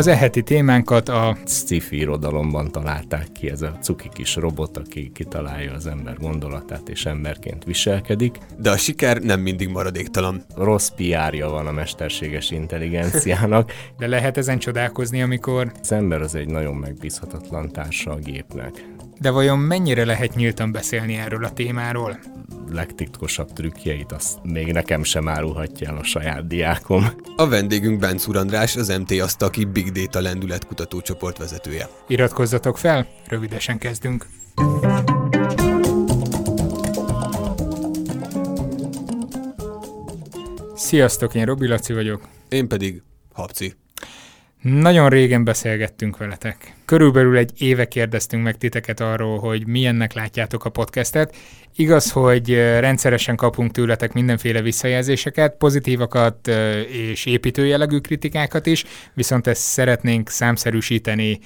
Az eheti témánkat a sci-fi irodalomban találták ki, ez a cuki kis robot, aki kitalálja az ember gondolatát és emberként viselkedik. De a siker nem mindig maradéktalan. Rossz PR-ja van a mesterséges intelligenciának. De lehet ezen csodálkozni, amikor... Az ember az egy nagyon megbízhatatlan társa a gépnek. De vajon mennyire lehet nyíltan beszélni erről a témáról? legtitkosabb trükkjeit azt még nekem sem árulhatja el a saját diákom. A vendégünk Bencúr András, az MT Asztaki Big Data Lendület kutatócsoport vezetője. Iratkozzatok fel, rövidesen kezdünk. Sziasztok, én Robi Laci vagyok. Én pedig Habci. Nagyon régen beszélgettünk veletek. Körülbelül egy éve kérdeztünk meg titeket arról, hogy milyennek látjátok a podcastet. Igaz, hogy rendszeresen kapunk tőletek mindenféle visszajelzéseket, pozitívakat és építőjelegű kritikákat is, viszont ezt szeretnénk számszerűsíteni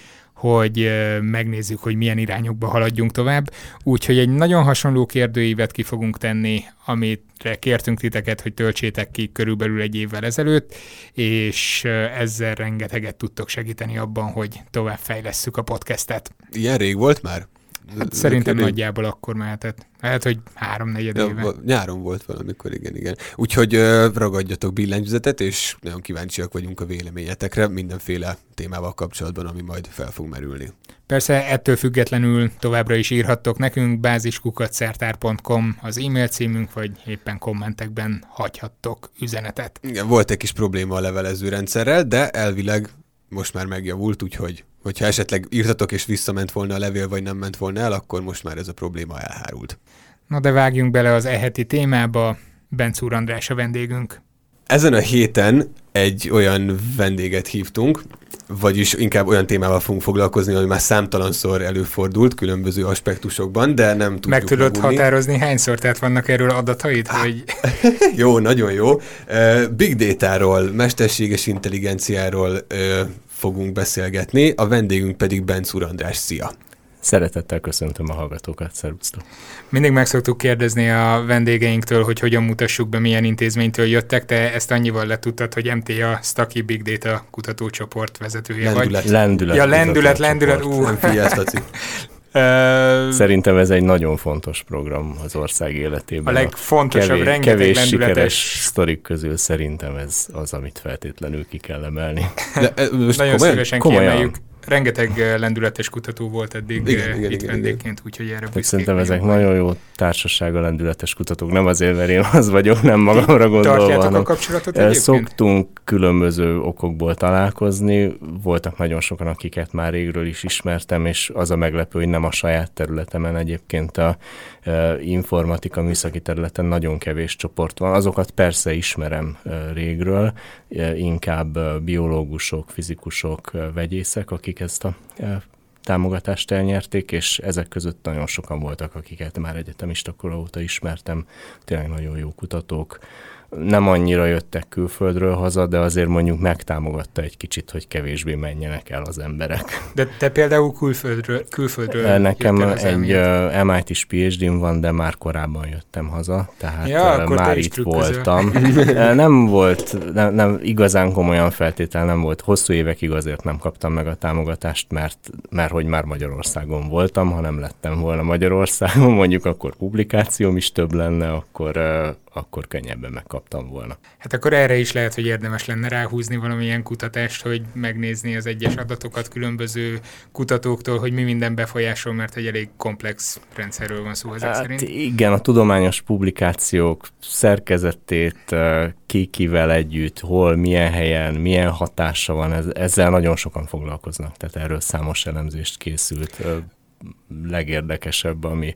hogy megnézzük, hogy milyen irányokba haladjunk tovább. Úgyhogy egy nagyon hasonló kérdőívet ki fogunk tenni, amit kértünk titeket, hogy töltsétek ki körülbelül egy évvel ezelőtt, és ezzel rengeteget tudtok segíteni abban, hogy tovább fejlesszük a podcastet. Ilyen rég volt már? Hát szerintem rég... nagyjából akkor mehetett. Lehet, hogy három-negyed ja, éve. Nyáron volt valamikor, igen, igen. Úgyhogy ragadjatok billentyűzetet, és nagyon kíváncsiak vagyunk a véleményetekre mindenféle témával kapcsolatban, ami majd fel fog merülni. Persze ettől függetlenül továbbra is írhattok nekünk, báziskukatszertár.com az e-mail címünk, vagy éppen kommentekben hagyhattok üzenetet. Igen, volt egy kis probléma a levelező rendszerrel, de elvileg most már megjavult, úgyhogy hogyha esetleg írtatok és visszament volna a levél, vagy nem ment volna el, akkor most már ez a probléma elhárult. Na de vágjunk bele az eheti témába. Bencúr András a vendégünk. Ezen a héten egy olyan vendéget hívtunk, vagyis inkább olyan témával fogunk foglalkozni, ami már számtalanszor előfordult különböző aspektusokban, de nem tudjuk Meg tudod megúrni. határozni hányszor, tehát vannak erről adataid? Hogy... jó, nagyon jó. Big Data-ról, mesterséges intelligenciáról fogunk beszélgetni, a vendégünk pedig Bencúr András. Szia! Szeretettel köszöntöm a hallgatókat, szervusztok! Mindig meg szoktuk kérdezni a vendégeinktől, hogy hogyan mutassuk be, milyen intézménytől jöttek, te ezt annyival letudtad, hogy MTA Staki Big Data kutatócsoport vezetője lendület. vagy. Lendület. Ja, lendület, lendület. Ú. Szerintem ez egy nagyon fontos program az ország életében. A legfontosabb, kevés, rengeteg kevés lendületes... sikeres sztorik közül szerintem ez az, amit feltétlenül ki kell emelni. De, most nagyon komolyan? szívesen komolyan? kiemeljük rengeteg eh, lendületes kutató volt eddig igen, eh, igen, itt igen, vendégként, úgyhogy erre büszkék Szerintem ezek vagy. nagyon jó társaság a lendületes kutatók, nem azért, mert én az vagyok, nem magamra gondolva. Tartjátok a kapcsolatot egyébként? Szoktunk különböző okokból találkozni, voltak nagyon sokan, akiket már régről is ismertem, és az a meglepő, hogy nem a saját területemen egyébként a informatika műszaki területen nagyon kevés csoport van. Azokat persze ismerem régről, inkább biológusok, fizikusok, vegyészek, akik akik ezt a e, támogatást elnyerték, és ezek között nagyon sokan voltak, akiket már egyetemista kor óta ismertem, tényleg nagyon jó kutatók, nem annyira jöttek külföldről haza, de azért mondjuk megtámogatta egy kicsit, hogy kevésbé menjenek el az emberek. De te például külföldről, külföldről Nekem egy uh, MIT-s phd van, de már korábban jöttem haza, tehát ja, uh, már itt voltam. nem volt, nem, nem, igazán komolyan feltétel nem volt. Hosszú évekig azért nem kaptam meg a támogatást, mert, mert hogy már Magyarországon voltam, ha nem lettem volna Magyarországon, mondjuk akkor publikációm is több lenne, akkor uh, akkor könnyebben megkaptam volna. Hát akkor erre is lehet, hogy érdemes lenne ráhúzni valamilyen kutatást, hogy megnézni az egyes adatokat különböző kutatóktól, hogy mi minden befolyásol, mert egy elég komplex rendszerről van szó ezek hát szerint. Igen, a tudományos publikációk szerkezetét, ki kivel együtt, hol, milyen helyen, milyen hatása van, ezzel nagyon sokan foglalkoznak, tehát erről számos elemzést készült legérdekesebb, ami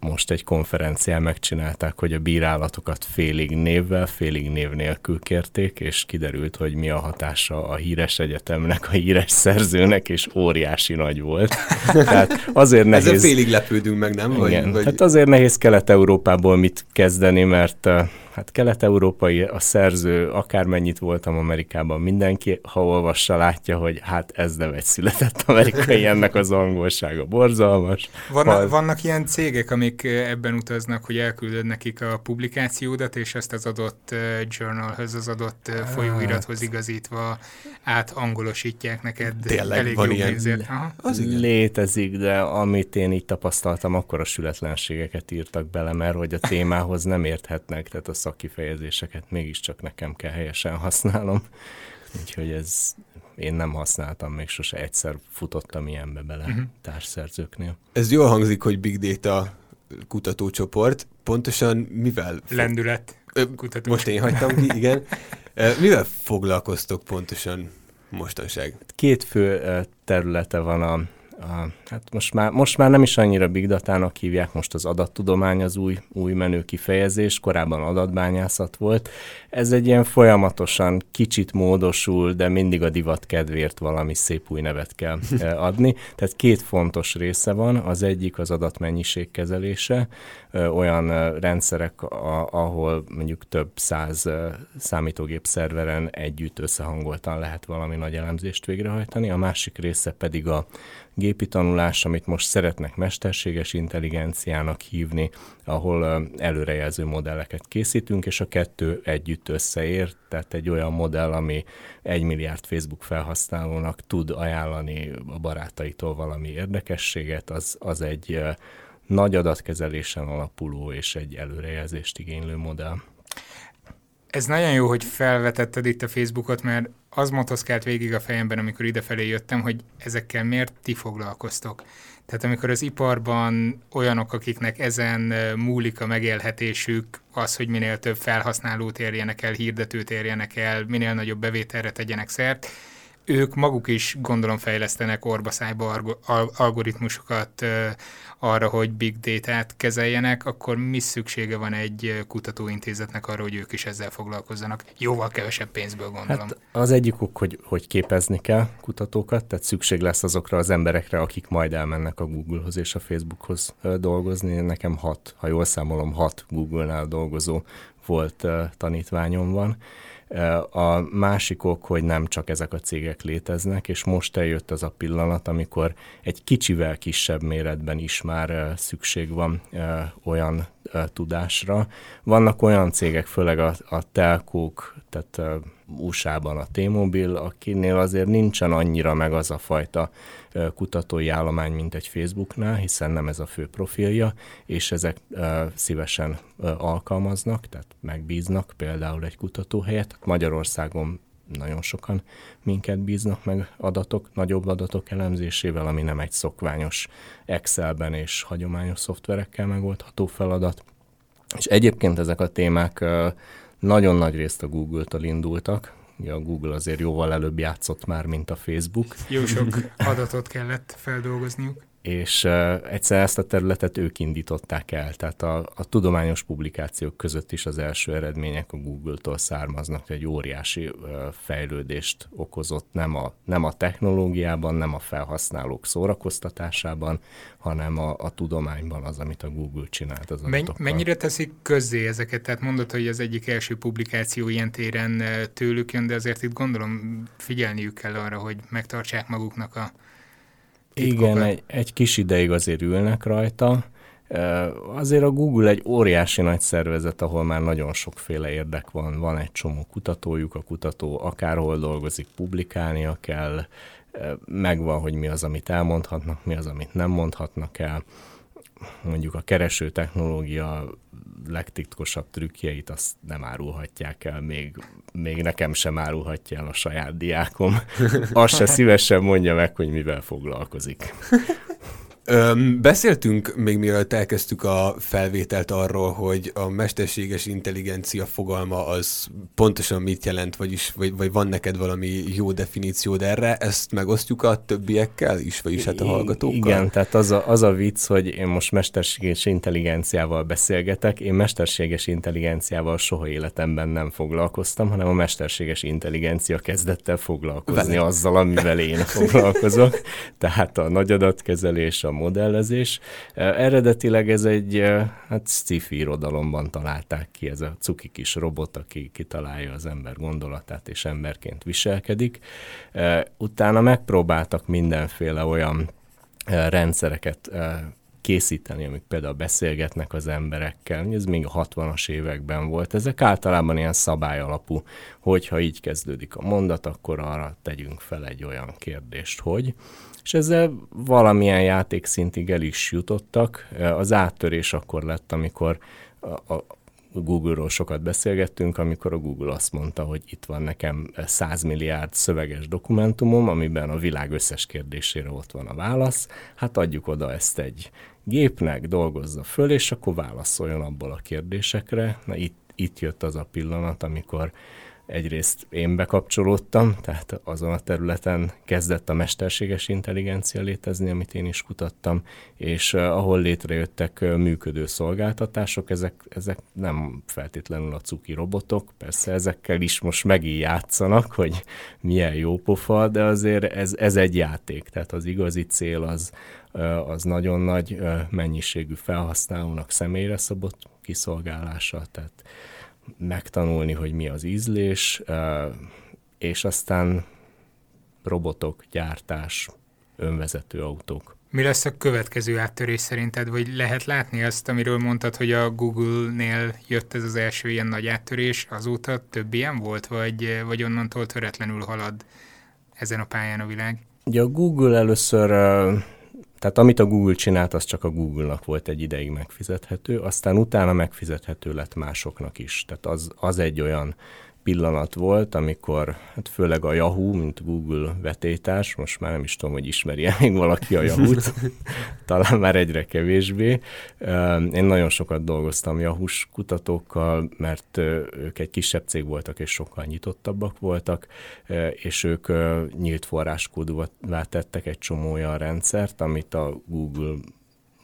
most egy konferencián megcsinálták, hogy a bírálatokat félig névvel, félig név nélkül kérték, és kiderült, hogy mi a hatása a híres egyetemnek, a híres szerzőnek, és óriási nagy volt. Tehát azért nehéz... Ezzel félig lepődünk meg, nem? Igen, vagy, vagy... Hát azért nehéz Kelet-Európából mit kezdeni, mert hát kelet-európai, a szerző, akármennyit voltam Amerikában, mindenki, ha olvassa, látja, hogy hát ez nem egy született amerikai, ennek az angolsága borzalmas. Van, ha... Vannak ilyen cégek, amik ebben utaznak, hogy elküldöd nekik a publikációdat, és ezt az adott journalhöz, az adott folyóirathoz igazítva átangolosítják neked. Tényleg elég van ilyen. Az igen. Létezik, de amit én így tapasztaltam, akkor a sületlenségeket írtak bele, mert hogy a témához nem érthetnek, tehát a szakkifejezéseket mégiscsak nekem kell helyesen használnom. Úgyhogy ez én nem használtam, még sose egyszer futottam ilyenbe bele uh-huh. társszerzőknél. Ez jól hangzik, hogy Big Data kutatócsoport. Pontosan mivel? Lendület. Kutató. Most én hagytam ki, igen. Mivel foglalkoztok pontosan mostanság? Két fő területe van a a, hát most már, most már nem is annyira big datának hívják, most az adattudomány az új, új menő kifejezés, korábban adatbányászat volt. Ez egy ilyen folyamatosan kicsit módosul, de mindig a divat kedvéért valami szép új nevet kell eh, adni. Tehát két fontos része van, az egyik az adatmennyiség kezelése, olyan rendszerek, ahol mondjuk több száz számítógép szerveren együtt összehangoltan lehet valami nagy elemzést végrehajtani, a másik része pedig a gépi tanulás, amit most szeretnek mesterséges intelligenciának hívni, ahol előrejelző modelleket készítünk, és a kettő együtt összeér, tehát egy olyan modell, ami egy milliárd Facebook felhasználónak tud ajánlani a barátaitól valami érdekességet, az, az egy nagy adatkezelésen alapuló és egy előrejelzést igénylő modell. Ez nagyon jó, hogy felvetetted itt a Facebookot, mert az motoszkált végig a fejemben, amikor idefelé jöttem, hogy ezekkel miért ti foglalkoztok. Tehát amikor az iparban olyanok, akiknek ezen múlik a megélhetésük, az, hogy minél több felhasználót érjenek el, hirdetőt érjenek el, minél nagyobb bevételre tegyenek szert, ők maguk is gondolom fejlesztenek orbaszájba algoritmusokat arra, hogy big data-t kezeljenek, akkor mi szüksége van egy kutatóintézetnek arra, hogy ők is ezzel foglalkozzanak? Jóval kevesebb pénzből gondolom. Hát az egyik ok, hogy, hogy képezni kell kutatókat, tehát szükség lesz azokra az emberekre, akik majd elmennek a Googlehoz és a Facebookhoz dolgozni. Nekem hat, ha jól számolom, hat Google-nál dolgozó volt tanítványom van a másik ok, hogy nem csak ezek a cégek léteznek, és most eljött az a pillanat, amikor egy kicsivel kisebb méretben is már szükség van olyan tudásra. Vannak olyan cégek, főleg a, a telkók, tehát USA-ban a T-Mobile, akinél azért nincsen annyira meg az a fajta kutatói állomány, mint egy Facebooknál, hiszen nem ez a fő profilja, és ezek szívesen alkalmaznak, tehát megbíznak például egy kutatóhelyet. Magyarországon nagyon sokan minket bíznak meg adatok, nagyobb adatok elemzésével, ami nem egy szokványos Excelben és hagyományos szoftverekkel megoldható feladat. És egyébként ezek a témák nagyon nagy részt a Google-től indultak, a Google azért jóval előbb játszott már, mint a Facebook. Jó sok adatot kellett feldolgozniuk és egyszer ezt a területet ők indították el, tehát a, a tudományos publikációk között is az első eredmények a Google-tól származnak, egy óriási fejlődést okozott nem a, nem a technológiában, nem a felhasználók szórakoztatásában, hanem a, a tudományban az, amit a Google csinált az Men, Mennyire teszik közzé ezeket? Tehát mondod, hogy az egyik első publikáció ilyen téren tőlük jön, de azért itt gondolom figyelniük kell arra, hogy megtartsák maguknak a igen, egy, egy kis ideig azért ülnek rajta. Azért a Google egy óriási nagy szervezet, ahol már nagyon sokféle érdek van. Van egy csomó kutatójuk, a kutató akárhol dolgozik, publikálnia kell, megvan, hogy mi az, amit elmondhatnak, mi az, amit nem mondhatnak el. Mondjuk a kereső technológia legtitkosabb trükkjeit azt nem árulhatják el, még, még nekem sem árulhatja el a saját diákom. Azt se szívesen mondja meg, hogy mivel foglalkozik. Öm, beszéltünk még mielőtt elkezdtük a felvételt arról, hogy a mesterséges intelligencia fogalma az pontosan mit jelent, vagyis, vagy, vagy van neked valami jó definíciód erre, ezt megosztjuk a többiekkel is, vagyis hát a hallgatókkal? Igen, tehát az a, az a vicc, hogy én most mesterséges intelligenciával beszélgetek, én mesterséges intelligenciával soha életemben nem foglalkoztam, hanem a mesterséges intelligencia kezdett el foglalkozni Vele. azzal, amivel én foglalkozok. Tehát a nagy adatkezelés, a modellezés. Eredetileg ez egy hát sci-fi irodalomban találták ki, ez a cuki kis robot, aki kitalálja az ember gondolatát és emberként viselkedik. Utána megpróbáltak mindenféle olyan rendszereket készíteni, amik például beszélgetnek az emberekkel. Ez még a 60-as években volt. Ezek általában ilyen szabály alapú, hogyha így kezdődik a mondat, akkor arra tegyünk fel egy olyan kérdést, hogy. És ezzel valamilyen játékszintig el is jutottak. Az áttörés akkor lett, amikor a, a Google-ról sokat beszélgettünk, amikor a Google azt mondta, hogy itt van nekem 100 milliárd szöveges dokumentumom, amiben a világ összes kérdésére ott van a válasz. Hát adjuk oda ezt egy gépnek, dolgozza föl, és akkor válaszoljon abból a kérdésekre. Na itt, itt jött az a pillanat, amikor egyrészt én bekapcsolódtam, tehát azon a területen kezdett a mesterséges intelligencia létezni, amit én is kutattam, és uh, ahol létrejöttek uh, működő szolgáltatások, ezek, ezek nem feltétlenül a cuki robotok, persze ezekkel is most megint játszanak, hogy milyen jó pofa, de azért ez, ez egy játék, tehát az igazi cél az, uh, az nagyon nagy mennyiségű felhasználónak személyre szabott kiszolgálása, tehát megtanulni, hogy mi az ízlés, és aztán robotok, gyártás, önvezető autók. Mi lesz a következő áttörés szerinted, vagy lehet látni azt, amiről mondtad, hogy a Google-nél jött ez az első ilyen nagy áttörés, azóta több ilyen volt, vagy, vagy onnantól töretlenül halad ezen a pályán a világ? Ugye a Google először tehát amit a Google csinált, az csak a Google-nak volt egy ideig megfizethető, aztán utána megfizethető lett másoknak is. Tehát az, az egy olyan pillanat volt, amikor hát főleg a Yahoo, mint Google vetétás, most már nem is tudom, hogy ismeri -e még valaki a Yahoo-t, talán már egyre kevésbé. Én nagyon sokat dolgoztam yahoo kutatókkal, mert ők egy kisebb cég voltak, és sokkal nyitottabbak voltak, és ők nyílt forráskódúvá tettek egy csomó olyan rendszert, amit a Google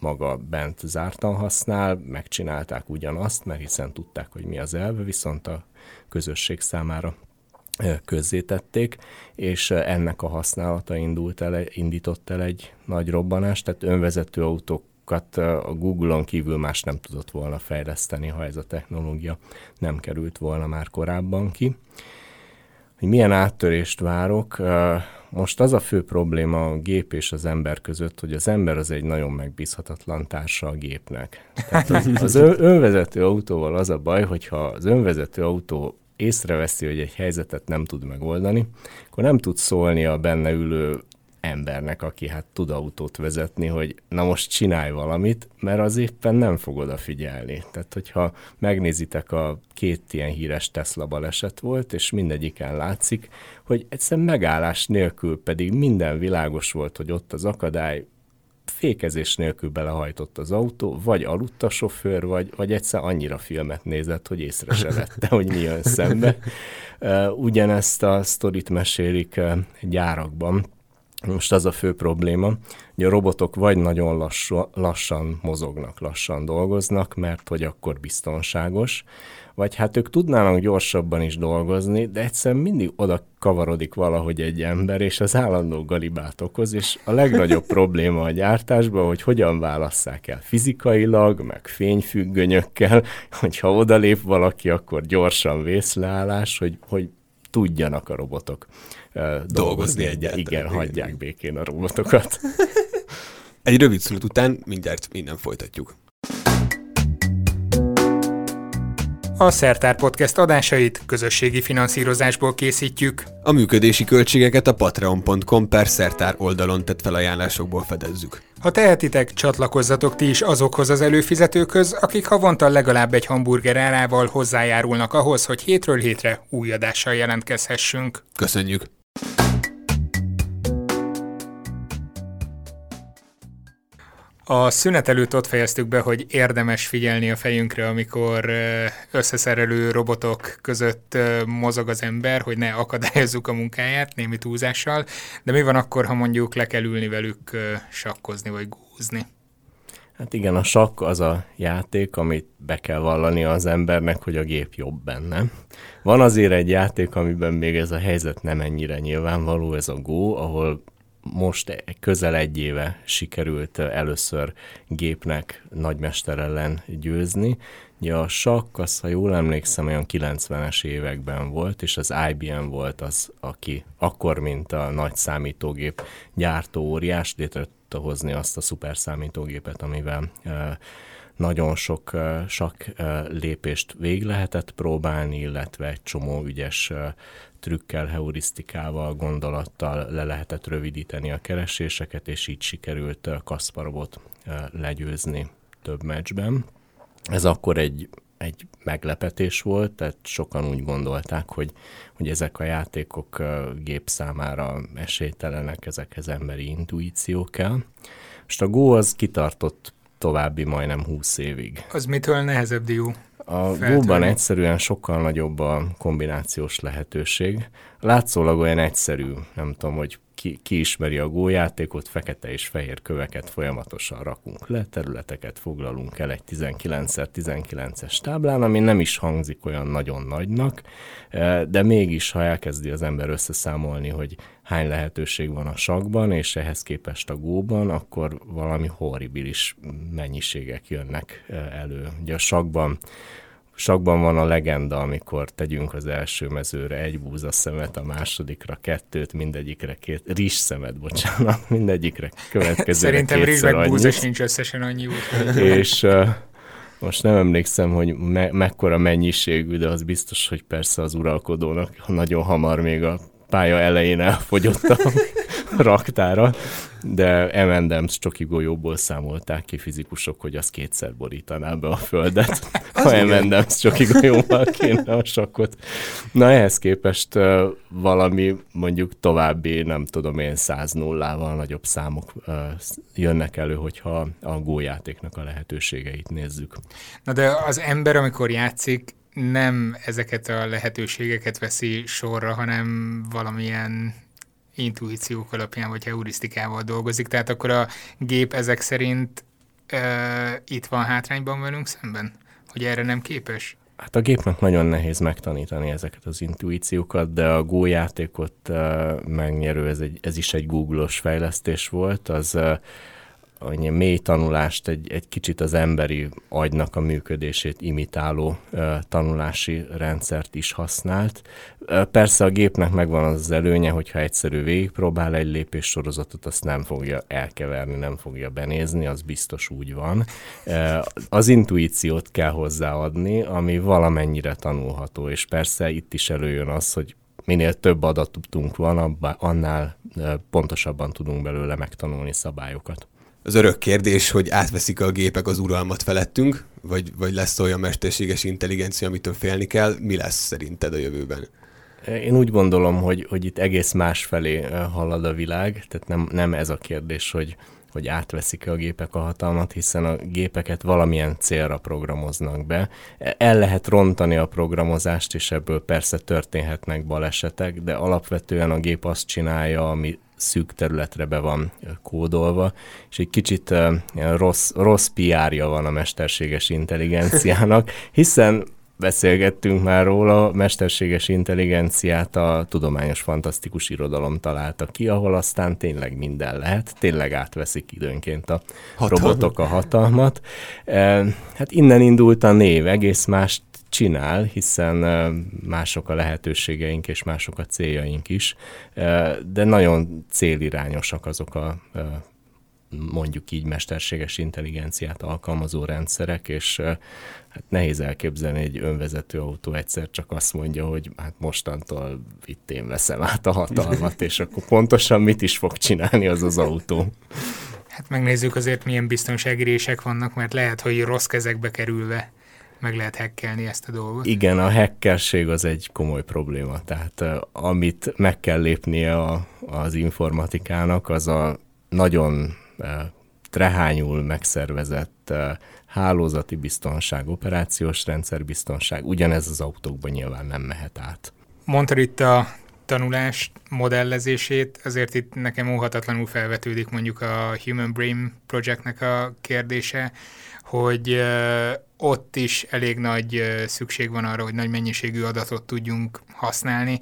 maga bent zártan használ, megcsinálták ugyanazt, mert hiszen tudták, hogy mi az elve, viszont a közösség számára közzétették, és ennek a használata indult el, indított el egy nagy robbanást, tehát önvezető autókat a Google-on kívül más nem tudott volna fejleszteni, ha ez a technológia nem került volna már korábban ki. Hogy milyen áttörést várok? Most az a fő probléma a gép és az ember között, hogy az ember az egy nagyon megbízhatatlan társa a gépnek. Tehát az, az önvezető autóval az a baj, hogyha az önvezető autó észreveszi, hogy egy helyzetet nem tud megoldani, akkor nem tud szólni a benne ülő embernek, aki hát tud autót vezetni, hogy na most csinálj valamit, mert az éppen nem fog odafigyelni. Tehát, hogyha megnézitek, a két ilyen híres Tesla baleset volt, és mindegyiken látszik, hogy egyszerűen megállás nélkül pedig minden világos volt, hogy ott az akadály, fékezés nélkül belehajtott az autó, vagy aludt a sofőr, vagy, vagy egyszer annyira filmet nézett, hogy észre se vette, hogy mi jön szembe. Ugyanezt a sztorit mesélik gyárakban. Most az a fő probléma, hogy a robotok vagy nagyon lassú, lassan mozognak, lassan dolgoznak, mert hogy akkor biztonságos, vagy hát ők tudnának gyorsabban is dolgozni, de egyszerűen mindig oda kavarodik valahogy egy ember, és az állandó galibát okoz, és a legnagyobb probléma a gyártásban, hogy hogyan válasszák el fizikailag, meg fényfüggönyökkel, hogyha odalép valaki, akkor gyorsan vészleállás, hogy, hogy tudjanak a robotok dolgozni, dolgozni egyet. Igen, hagyják békén a robotokat. Egy rövid szünet után mindjárt minden folytatjuk. A Szertár Podcast adásait közösségi finanszírozásból készítjük. A működési költségeket a patreon.com per szertár oldalon tett felajánlásokból fedezzük. Ha tehetitek, csatlakozzatok ti is azokhoz az előfizetőkhöz, akik havonta legalább egy hamburger árával hozzájárulnak ahhoz, hogy hétről hétre új adással jelentkezhessünk. Köszönjük! A szünet előtt ott fejeztük be, hogy érdemes figyelni a fejünkre, amikor összeszerelő robotok között mozog az ember, hogy ne akadályozzuk a munkáját némi túlzással, de mi van akkor, ha mondjuk le kell ülni velük sakkozni vagy gúzni? Hát igen, a sakk az a játék, amit be kell vallani az embernek, hogy a gép jobb benne. Van azért egy játék, amiben még ez a helyzet nem ennyire nyilvánvaló, ez a Go, ahol most közel egy éve sikerült először gépnek nagymester ellen győzni. Ugye a sakk, az, ha jól emlékszem, olyan 90-es években volt, és az IBM volt az, aki akkor, mint a nagy számítógép gyártó óriás, létre tudta hozni azt a szuper számítógépet, amivel nagyon sok sak lépést végig lehetett próbálni, illetve egy csomó ügyes trükkel, heurisztikával, gondolattal le lehetett rövidíteni a kereséseket, és így sikerült Kasparovot legyőzni több meccsben. Ez akkor egy, egy meglepetés volt, tehát sokan úgy gondolták, hogy, hogy ezek a játékok gép számára esélytelenek, ezekhez emberi intuíció kell. Most a Go az kitartott további majdnem 20 évig. Az mitől nehezebb dió? A Go-ban egyszerűen sokkal nagyobb a kombinációs lehetőség. Látszólag olyan egyszerű, nem tudom, hogy ki, ki ismeri a Go játékot, fekete és fehér köveket folyamatosan rakunk le, területeket foglalunk el egy 19x19-es táblán, ami nem is hangzik olyan nagyon nagynak, eh, de mégis, ha elkezdi az ember összeszámolni, hogy hány lehetőség van a sakban, és ehhez képest a góban, akkor valami horribilis mennyiségek jönnek eh, elő. Ugye a sakban Sakban van a legenda, amikor tegyünk az első mezőre egy búza szemet, a másodikra kettőt, mindegyikre két, rizs szemet, bocsánat, mindegyikre következő. Szerintem rizs meg búza sincs összesen annyi út. És uh, most nem emlékszem, hogy me- mekkora mennyiségű, de az biztos, hogy persze az uralkodónak nagyon hamar még a pálya elején elfogyott a raktára, de M&M's csoki golyóból számolták ki fizikusok, hogy az kétszer borítaná be a földet, ha M&M's csoki golyóval kéne a sakot. Na ehhez képest valami mondjuk további, nem tudom én, száz nullával nagyobb számok jönnek elő, hogyha a gójátéknak a lehetőségeit nézzük. Na de az ember, amikor játszik, nem ezeket a lehetőségeket veszi sorra, hanem valamilyen intuíciók alapján vagy heurisztikával dolgozik, tehát akkor a gép ezek szerint uh, itt van hátrányban velünk szemben, hogy erre nem képes? Hát a gépnek nagyon nehéz megtanítani ezeket az intuíciókat, de a Go játékot uh, megnyerő, ez, egy, ez is egy Google-os fejlesztés volt, az uh, annyi mély tanulást, egy, egy kicsit az emberi agynak a működését imitáló tanulási rendszert is használt. Persze a gépnek megvan az, az előnye, hogyha egyszerű végigpróbál egy lépés sorozatot, azt nem fogja elkeverni, nem fogja benézni, az biztos úgy van. Az intuíciót kell hozzáadni, ami valamennyire tanulható, és persze itt is előjön az, hogy minél több adatunk van, annál pontosabban tudunk belőle megtanulni szabályokat az örök kérdés, hogy átveszik a gépek az uralmat felettünk, vagy, vagy lesz olyan mesterséges intelligencia, amitől félni kell. Mi lesz szerinted a jövőben? Én úgy gondolom, hogy, hogy itt egész más felé halad a világ, tehát nem, nem ez a kérdés, hogy, hogy átveszik-e a gépek a hatalmat, hiszen a gépeket valamilyen célra programoznak be. El lehet rontani a programozást, és ebből persze történhetnek balesetek, de alapvetően a gép azt csinálja, ami szűk területre be van kódolva, és egy kicsit rossz, rossz PR-ja van a mesterséges intelligenciának, hiszen beszélgettünk már róla, mesterséges intelligenciát a tudományos fantasztikus irodalom találta ki, ahol aztán tényleg minden lehet, tényleg átveszik időnként a Hatalma. robotok a hatalmat. Hát innen indult a név, egész más csinál, hiszen mások a lehetőségeink és mások a céljaink is, de nagyon célirányosak azok a mondjuk így mesterséges intelligenciát alkalmazó rendszerek, és hát nehéz elképzelni egy önvezető autó egyszer csak azt mondja, hogy hát mostantól itt én veszem át a hatalmat, és akkor pontosan mit is fog csinálni az az autó. Hát megnézzük azért, milyen biztonsági rések vannak, mert lehet, hogy rossz kezekbe kerülve meg lehet hekkelni ezt a dolgot. Igen, a hackerség az egy komoly probléma. Tehát amit meg kell lépnie a, az informatikának, az a nagyon trehányul megszervezett uh, hálózati biztonság, operációs rendszerbiztonság. Ugyanez az autókban nyilván nem mehet át. Mondtad itt a tanulás modellezését, azért itt nekem óhatatlanul felvetődik mondjuk a Human Brain Projectnek a kérdése, hogy ott is elég nagy szükség van arra, hogy nagy mennyiségű adatot tudjunk használni,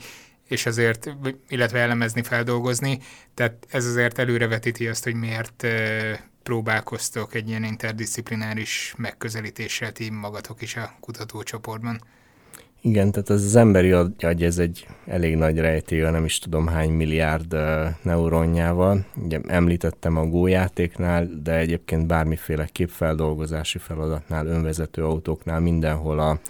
és azért, illetve elemezni, feldolgozni, tehát ez azért előrevetíti azt, hogy miért próbálkoztok egy ilyen interdisziplináris megközelítéssel ti magatok is a kutatócsoportban. Igen, tehát az, az emberi agy, ez egy elég nagy rejtély, nem is tudom hány milliárd uh, neuronjával. Ugye említettem a gójátéknál, de egyébként bármiféle képfeldolgozási feladatnál, önvezető autóknál, mindenhol a,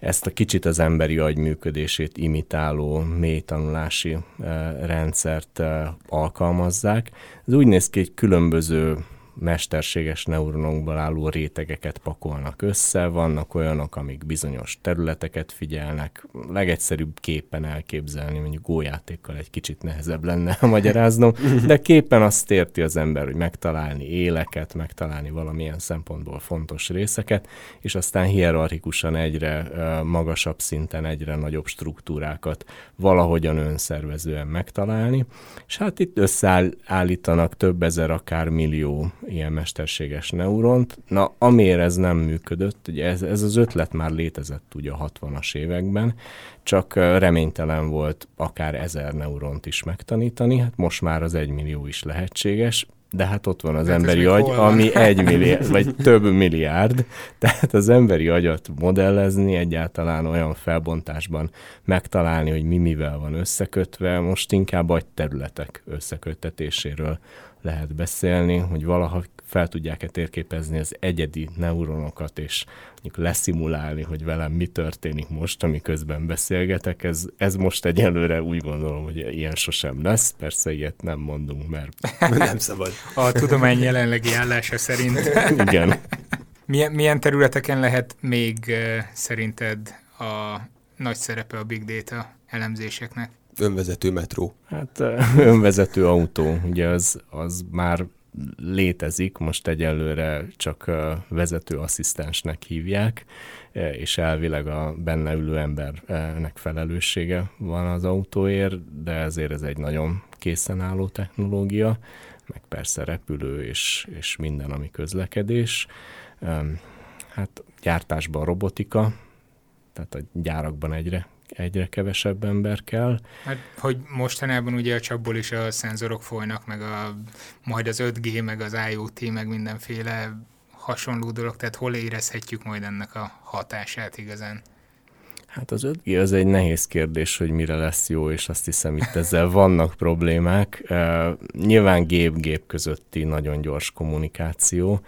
ezt a kicsit az emberi agy működését imitáló mély tanulási uh, rendszert uh, alkalmazzák. Ez úgy néz ki, hogy különböző mesterséges neuronokból álló rétegeket pakolnak össze, vannak olyanok, amik bizonyos területeket figyelnek, legegyszerűbb képen elképzelni, mondjuk gójátékkal egy kicsit nehezebb lenne magyaráznom, de képen azt érti az ember, hogy megtalálni éleket, megtalálni valamilyen szempontból fontos részeket, és aztán hierarchikusan egyre magasabb szinten egyre nagyobb struktúrákat valahogyan önszervezően megtalálni, és hát itt összeállítanak több ezer, akár millió ilyen mesterséges neuront. Na, amiért ez nem működött, ugye ez, ez az ötlet már létezett ugye a 60-as években, csak reménytelen volt akár ezer neuront is megtanítani, hát most már az egymillió is lehetséges, de hát ott van az hát emberi agy, ami egy milliárd, vagy több milliárd, tehát az emberi agyat modellezni, egyáltalán olyan felbontásban megtalálni, hogy mi mivel van összekötve, most inkább agyterületek összeköttetéséről lehet beszélni, hogy valaha fel tudják-e térképezni az egyedi neuronokat, és mondjuk leszimulálni, hogy velem mi történik most, amiközben beszélgetek. Ez, ez most egyelőre úgy gondolom, hogy ilyen sosem lesz. Persze ilyet nem mondunk, mert nem szabad. A tudomány jelenlegi állása szerint. Igen. Milyen, milyen területeken lehet még szerinted a nagy szerepe a big data elemzéseknek? Önvezető metró. Hát önvezető autó, ugye az, az már létezik, most egyelőre csak vezetőasszisztensnek hívják, és elvileg a benne ülő embernek felelőssége van az autóért, de ezért ez egy nagyon készen álló technológia, meg persze repülő és, és minden, ami közlekedés. Hát gyártásban robotika, tehát a gyárakban egyre egyre kevesebb ember kell. Hát, hogy mostanában ugye a csapból is a szenzorok folynak, meg a, majd az 5G, meg az IoT, meg mindenféle hasonló dolog, tehát hol érezhetjük majd ennek a hatását igazán? Hát az 5G az egy nehéz kérdés, hogy mire lesz jó, és azt hiszem itt ezzel vannak problémák. Uh, nyilván gép-gép közötti nagyon gyors kommunikáció,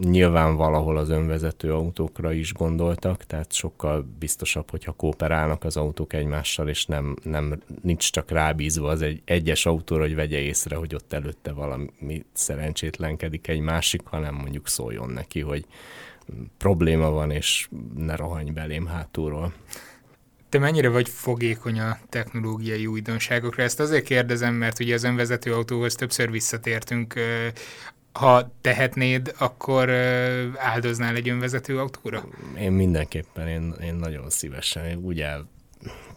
Nyilván valahol az önvezető autókra is gondoltak, tehát sokkal biztosabb, hogyha kooperálnak az autók egymással, és nem, nem nincs csak rábízva az egy egyes autóra, hogy vegye észre, hogy ott előtte valami szerencsétlenkedik egy másik, hanem mondjuk szóljon neki, hogy probléma van, és ne rohanj belém hátulról. Te mennyire vagy fogékony a technológiai újdonságokra? Ezt azért kérdezem, mert ugye az önvezető autóhoz többször visszatértünk ha tehetnéd, akkor áldoznál egy önvezető autóra? Én mindenképpen, én, én nagyon szívesen, én úgy el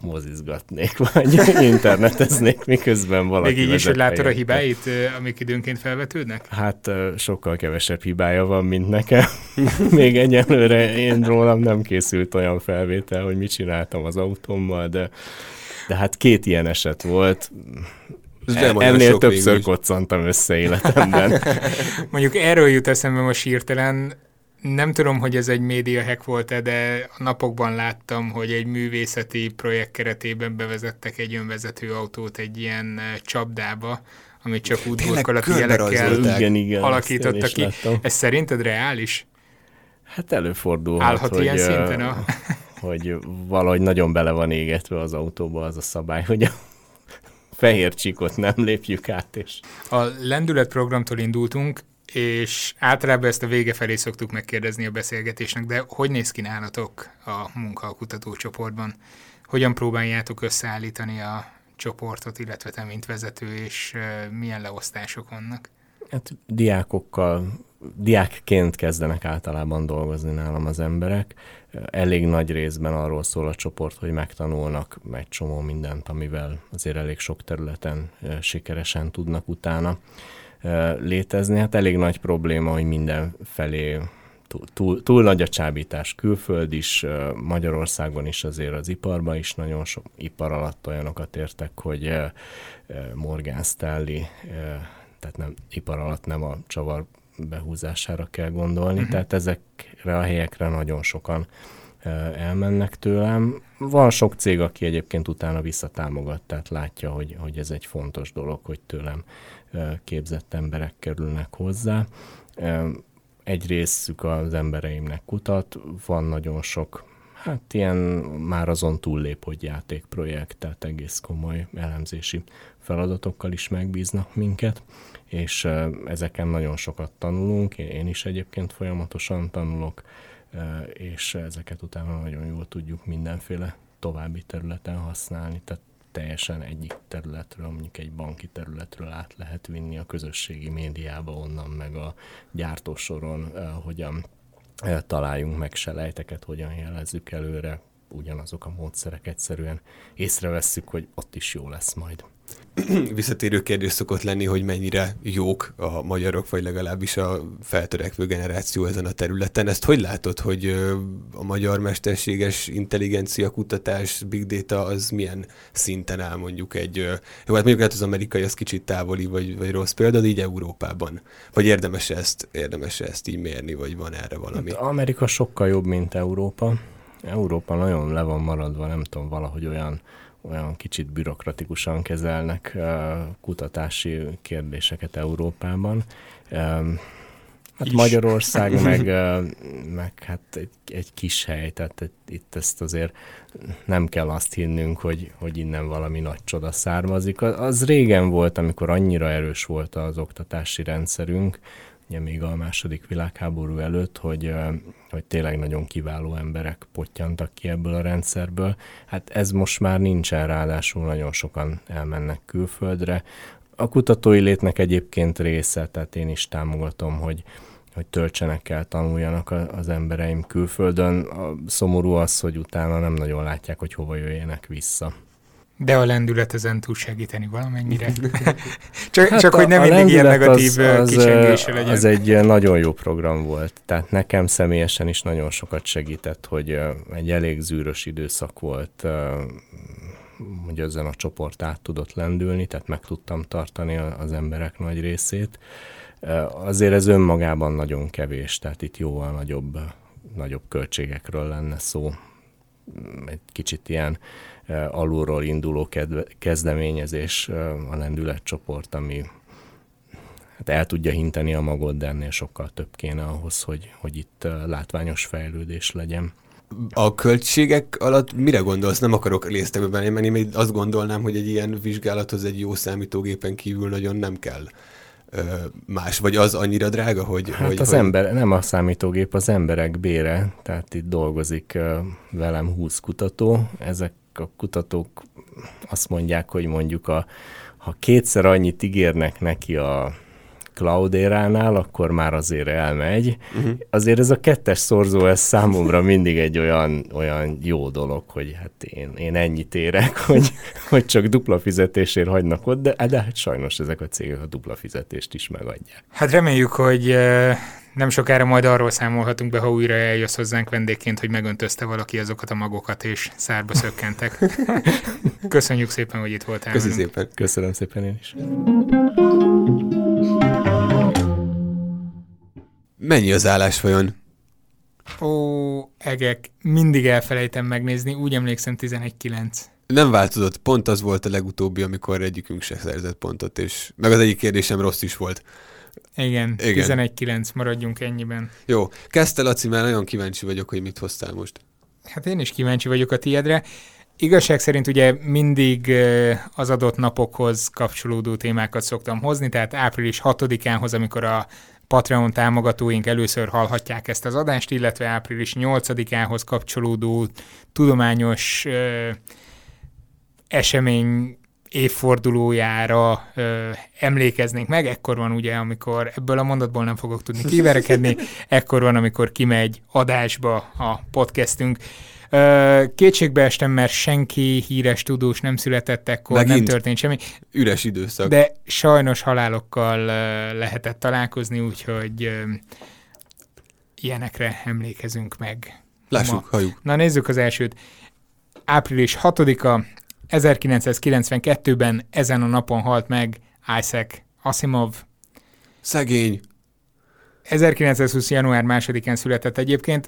mozizgatnék, vagy interneteznék, miközben valaki Még így is, hogy látod a hibáit, amik időnként felvetődnek? Hát sokkal kevesebb hibája van, mint nekem. Még egyelőre én rólam nem készült olyan felvétel, hogy mit csináltam az autómmal, de, de hát két ilyen eset volt. Ennél többször koccantam össze életemben. Mondjuk erről jut eszembe most hirtelen, nem tudom, hogy ez egy média hack volt-e, de a napokban láttam, hogy egy művészeti projekt keretében bevezettek egy önvezető autót egy ilyen csapdába, amit csak útburkolati jelekkel igen, igen, alakítottak ki. Láttam. Ez szerinted reális? Hát előfordulhat, Állhat hogy, ilyen szinten a... hogy valahogy nagyon bele van égetve az autóba az a szabály, hogy a fehér csíkot nem lépjük át. És... A lendület programtól indultunk, és általában ezt a vége felé szoktuk megkérdezni a beszélgetésnek, de hogy néz ki nálatok a munka a kutatócsoportban? Hogyan próbáljátok összeállítani a csoportot, illetve te, mint vezető, és milyen leosztások vannak? Hát diákokkal, diákként kezdenek általában dolgozni nálam az emberek. Elég nagy részben arról szól a csoport, hogy megtanulnak egy csomó mindent, amivel azért elég sok területen sikeresen tudnak utána létezni. Hát elég nagy probléma, hogy minden felé túl, túl, túl nagy a csábítás külföld is, Magyarországon is azért az iparban is nagyon sok ipar alatt olyanokat értek, hogy Morgan Stanley, tehát nem ipar alatt nem a csavar behúzására kell gondolni, uh-huh. tehát ezekre a helyekre nagyon sokan elmennek tőlem. Van sok cég, aki egyébként utána visszatámogat, tehát látja, hogy, hogy ez egy fontos dolog, hogy tőlem képzett emberek kerülnek hozzá. Egy részük az embereimnek kutat, van nagyon sok, hát ilyen már azon túllép, hogy játékprojekt, tehát egész komoly elemzési feladatokkal is megbíznak minket, és ezeken nagyon sokat tanulunk, én is egyébként folyamatosan tanulok, és ezeket utána nagyon jól tudjuk mindenféle további területen használni, tehát teljesen egyik területről, mondjuk egy banki területről át lehet vinni a közösségi médiába, onnan meg a gyártósoron, hogyan találjunk meg selejteket, hogyan jelezzük előre, ugyanazok a módszerek egyszerűen észrevesszük, hogy ott is jó lesz majd. visszatérő kérdés szokott lenni, hogy mennyire jók a magyarok, vagy legalábbis a feltörekvő generáció ezen a területen. Ezt hogy látod, hogy a magyar mesterséges intelligencia kutatás, big data az milyen szinten áll mondjuk egy, jó, hát mondjuk hát az amerikai az kicsit távoli, vagy, vagy rossz példa, de így Európában. Vagy érdemes ezt, érdemes ezt így mérni, vagy van erre valami? Hát Amerika sokkal jobb, mint Európa. Európa nagyon le van maradva, nem tudom, valahogy olyan olyan kicsit bürokratikusan kezelnek kutatási kérdéseket Európában. Hát Is. Magyarország meg, meg hát egy, egy kis hely, tehát itt ezt azért nem kell azt hinnünk, hogy, hogy innen valami nagy csoda származik. Az régen volt, amikor annyira erős volt az oktatási rendszerünk, még a második világháború előtt, hogy, hogy tényleg nagyon kiváló emberek pottyantak ki ebből a rendszerből. Hát ez most már nincsen, ráadásul nagyon sokan elmennek külföldre. A kutatói létnek egyébként része, tehát én is támogatom, hogy, hogy töltsenek el, tanuljanak az embereim külföldön. A szomorú az, hogy utána nem nagyon látják, hogy hova jöjjenek vissza. De a lendület ezen tud segíteni valamennyire. csak, hát csak a, hogy nem mindig ilyen negatív az, az, legyen. Az egy nagyon jó program volt. Tehát nekem személyesen is nagyon sokat segített, hogy egy elég zűrös időszak volt, hogy ezen a csoport át tudott lendülni, tehát meg tudtam tartani az emberek nagy részét. Azért ez önmagában nagyon kevés, tehát itt jóval nagyobb, nagyobb költségekről lenne szó. Egy kicsit ilyen alulról induló kezdeményezés a lendületcsoport, ami hát el tudja hinteni a magot, de ennél sokkal több kéne ahhoz, hogy, hogy itt látványos fejlődés legyen. A költségek alatt mire gondolsz? Nem akarok részletbe menni, mert én azt gondolnám, hogy egy ilyen vizsgálathoz egy jó számítógépen kívül nagyon nem kell más, vagy az annyira drága, hogy... Hát hogy, az hogy... ember, nem a számítógép, az emberek bére, tehát itt dolgozik velem 20 kutató, ezek a kutatók azt mondják, hogy mondjuk a, ha kétszer annyit ígérnek neki a Cloudera-nál, akkor már azért elmegy. Uh-huh. Azért ez a kettes szorzó, ez számomra mindig egy olyan, olyan jó dolog, hogy hát én, én ennyit érek, hogy, hogy csak dupla fizetésért hagynak ott, de, de hát sajnos ezek a cégek a dupla fizetést is megadják. Hát reméljük, hogy nem sokára majd arról számolhatunk be, ha újra eljössz hozzánk vendégként, hogy megöntözte valaki azokat a magokat, és szárba szökkentek. Köszönjük szépen, hogy itt voltál. Köszönöm szépen. Köszönöm szépen én is. Mennyi az állás vajon? Ó, egek, mindig elfelejtem megnézni, úgy emlékszem 11-9. Nem változott, pont az volt a legutóbbi, amikor egyikünk se szerzett pontot, és meg az egyik kérdésem rossz is volt. Igen, Igen. 11-9, maradjunk ennyiben. Jó, kezdte Laci, mert nagyon kíváncsi vagyok, hogy mit hoztál most. Hát én is kíváncsi vagyok a tiédre. Igazság szerint ugye mindig az adott napokhoz kapcsolódó témákat szoktam hozni, tehát április 6-ánhoz, amikor a Patreon támogatóink először hallhatják ezt az adást, illetve április 8-ához kapcsolódó tudományos ö, esemény évfordulójára ö, emlékeznénk meg, ekkor van ugye, amikor ebből a mondatból nem fogok tudni kiverekedni, ekkor van, amikor kimegy adásba a podcastünk. Kétségbe estem, mert senki híres tudós nem született ekkor, Megint nem történt semmi. Üres időszak. ilyenekre emlékezünk meg. Lássuk, Ma. halljuk. Na nézzük az elsőt. Április 6-a, 1992-ben ezen a napon halt meg Isaac Asimov. Szegény. 1920. január 2-án született egyébként.